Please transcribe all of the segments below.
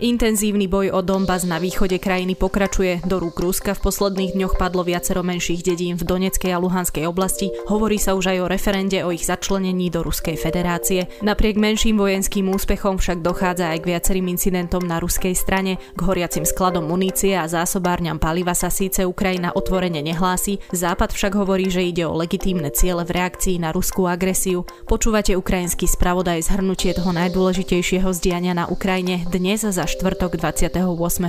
Intenzívny boj o Donbass na východe krajiny pokračuje. Do rúk Ruska v posledných dňoch padlo viacero menších dedín v Doneckej a Luhanskej oblasti. Hovorí sa už aj o referende o ich začlenení do Ruskej federácie. Napriek menším vojenským úspechom však dochádza aj k viacerým incidentom na ruskej strane. K horiacim skladom munície a zásobárňam paliva sa síce Ukrajina otvorene nehlási, Západ však hovorí, že ide o legitímne ciele v reakcii na ruskú agresiu. Počúvate ukrajinský spravodaj zhrnutie toho najdôležitejšieho zdiania na Ukrajine dnes za štvrtok 28.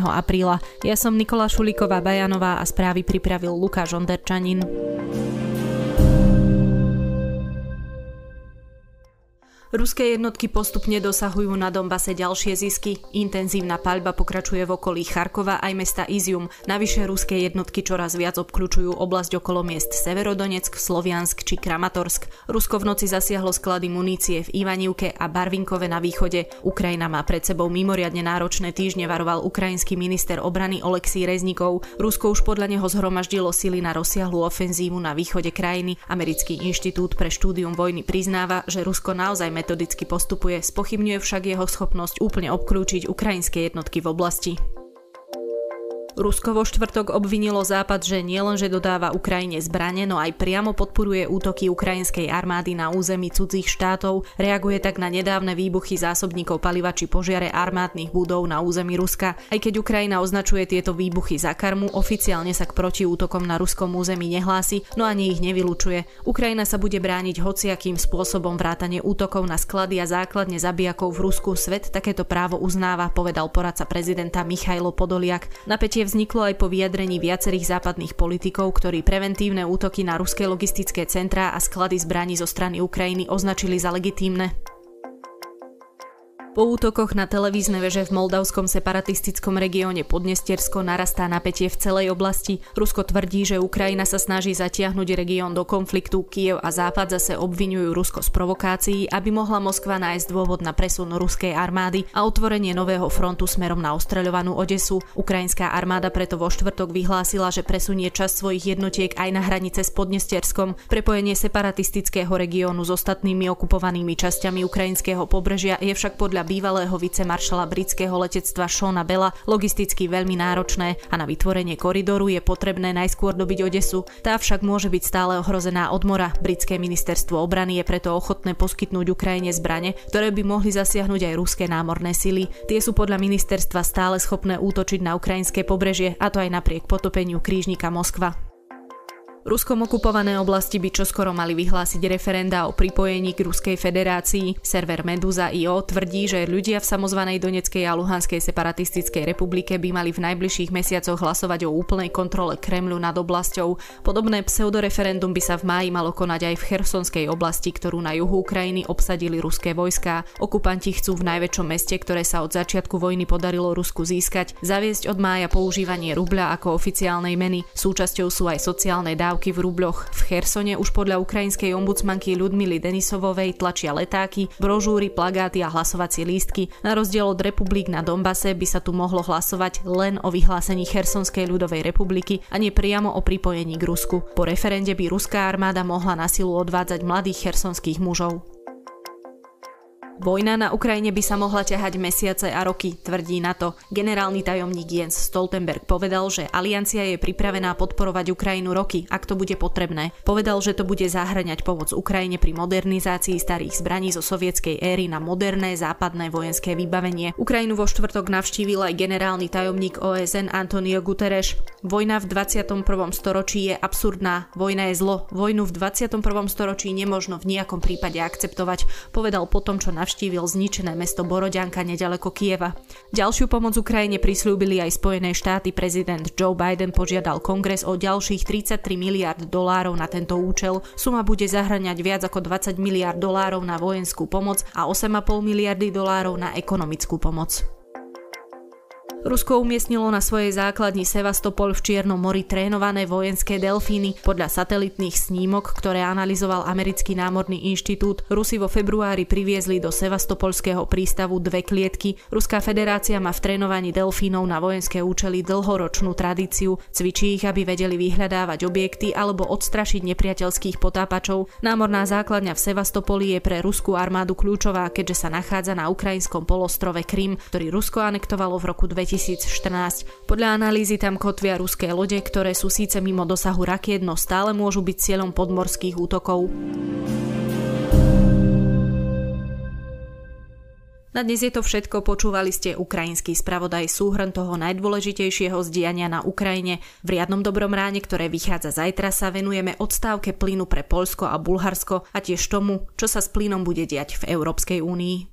apríla. Ja som Nikola Šulíková Bajanová a správy pripravil Lukáš Onderčanin. Ruské jednotky postupne dosahujú na Donbase ďalšie zisky. Intenzívna paľba pokračuje v okolí Charkova aj mesta Izium. Navyše ruské jednotky čoraz viac obklúčujú oblasť okolo miest Severodonetsk, Sloviansk či Kramatorsk. Rusko v noci zasiahlo sklady munície v Ivanivke a Barvinkove na východe. Ukrajina má pred sebou mimoriadne náročné týždne, varoval ukrajinský minister obrany Oleksij Reznikov. Rusko už podľa neho zhromaždilo sily na rozsiahlu ofenzívu na východe krajiny. Americký inštitút pre štúdium vojny priznáva, že Rusko naozaj metodicky postupuje, spochybňuje však jeho schopnosť úplne obklúčiť ukrajinské jednotky v oblasti. Rusko vo štvrtok obvinilo Západ, že nielenže dodáva Ukrajine zbrane, no aj priamo podporuje útoky ukrajinskej armády na území cudzích štátov, reaguje tak na nedávne výbuchy zásobníkov paliva či požiare armádnych budov na území Ruska. Aj keď Ukrajina označuje tieto výbuchy za karmu, oficiálne sa k protiútokom na ruskom území nehlási, no ani ich nevylučuje. Ukrajina sa bude brániť hociakým spôsobom vrátane útokov na sklady a základne zabijakov v Rusku. Svet takéto právo uznáva, povedal poradca prezidenta Michailo Podoliak. Napätie Napätie vzniklo aj po vyjadrení viacerých západných politikov, ktorí preventívne útoky na ruské logistické centrá a sklady zbraní zo strany Ukrajiny označili za legitímne. Po útokoch na televízne veže v moldavskom separatistickom regióne Podnestiersko narastá napätie v celej oblasti. Rusko tvrdí, že Ukrajina sa snaží zatiahnuť región do konfliktu. Kiev a Západ zase obvinujú Rusko z provokácií, aby mohla Moskva nájsť dôvod na presun ruskej armády a otvorenie nového frontu smerom na ostreľovanú Odesu. Ukrajinská armáda preto vo štvrtok vyhlásila, že presunie časť svojich jednotiek aj na hranice s Podnestierskom. Prepojenie separatistického regiónu s ostatnými okupovanými časťami ukrajinského pobrežia je však podľa podľa bývalého vicemaršala britského letectva Shona Bella logisticky veľmi náročné a na vytvorenie koridoru je potrebné najskôr dobiť Odesu. Tá však môže byť stále ohrozená od mora. Britské ministerstvo obrany je preto ochotné poskytnúť Ukrajine zbrane, ktoré by mohli zasiahnuť aj ruské námorné sily. Tie sú podľa ministerstva stále schopné útočiť na ukrajinské pobrežie, a to aj napriek potopeniu krížnika Moskva. Ruskom okupované oblasti by čoskoro mali vyhlásiť referenda o pripojení k Ruskej federácii. Server Meduza IO tvrdí, že ľudia v samozvanej Doneckej a Luhanskej separatistickej republike by mali v najbližších mesiacoch hlasovať o úplnej kontrole Kremľu nad oblasťou. Podobné pseudoreferendum by sa v máji malo konať aj v Chersonskej oblasti, ktorú na juhu Ukrajiny obsadili ruské vojská. Okupanti chcú v najväčšom meste, ktoré sa od začiatku vojny podarilo Rusku získať, zaviesť od mája používanie rubľa ako oficiálnej meny. Súčasťou sú aj sociálne dávky dodávky v rubľoch. V Chersone už podľa ukrajinskej ombudsmanky Ľudmily Denisovovej tlačia letáky, brožúry, plagáty a hlasovacie lístky. Na rozdiel od republik na Donbase by sa tu mohlo hlasovať len o vyhlásení Chersonskej ľudovej republiky a nie priamo o pripojení k Rusku. Po referende by ruská armáda mohla na silu odvádzať mladých chersonských mužov. Vojna na Ukrajine by sa mohla ťahať mesiace a roky, tvrdí na to. Generálny tajomník Jens Stoltenberg povedal, že aliancia je pripravená podporovať Ukrajinu roky, ak to bude potrebné. Povedal, že to bude zahraňať pomoc Ukrajine pri modernizácii starých zbraní zo sovietskej éry na moderné západné vojenské vybavenie. Ukrajinu vo štvrtok navštívil aj generálny tajomník OSN Antonio Guterres. Vojna v 21. storočí je absurdná, vojna je zlo, vojnu v 21. storočí nemožno v nejakom prípade akceptovať, povedal potom, čo navštívil navštívil zničené mesto Borodianka nedaleko Kieva. Ďalšiu pomoc Ukrajine prislúbili aj Spojené štáty. Prezident Joe Biden požiadal kongres o ďalších 33 miliard dolárov na tento účel. Suma bude zahraňať viac ako 20 miliard dolárov na vojenskú pomoc a 8,5 miliardy dolárov na ekonomickú pomoc. Rusko umiestnilo na svojej základni Sevastopol v Čiernom mori trénované vojenské delfíny. Podľa satelitných snímok, ktoré analyzoval Americký námorný inštitút, Rusi vo februári priviezli do Sevastopolského prístavu dve klietky. Ruská federácia má v trénovaní delfínov na vojenské účely dlhoročnú tradíciu. Cvičí ich, aby vedeli vyhľadávať objekty alebo odstrašiť nepriateľských potápačov. Námorná základňa v Sevastopoli je pre ruskú armádu kľúčová, keďže sa nachádza na ukrajinskom polostrove Krym, ktorý Rusko anektovalo v roku 2000 2014. Podľa analýzy tam kotvia ruské lode, ktoré sú síce mimo dosahu rakiet, no stále môžu byť cieľom podmorských útokov. Na dnes je to všetko, počúvali ste ukrajinský spravodaj súhrn toho najdôležitejšieho zdiania na Ukrajine. V riadnom dobrom ráne, ktoré vychádza zajtra, sa venujeme odstávke plynu pre Polsko a Bulharsko a tiež tomu, čo sa s plynom bude diať v Európskej únii.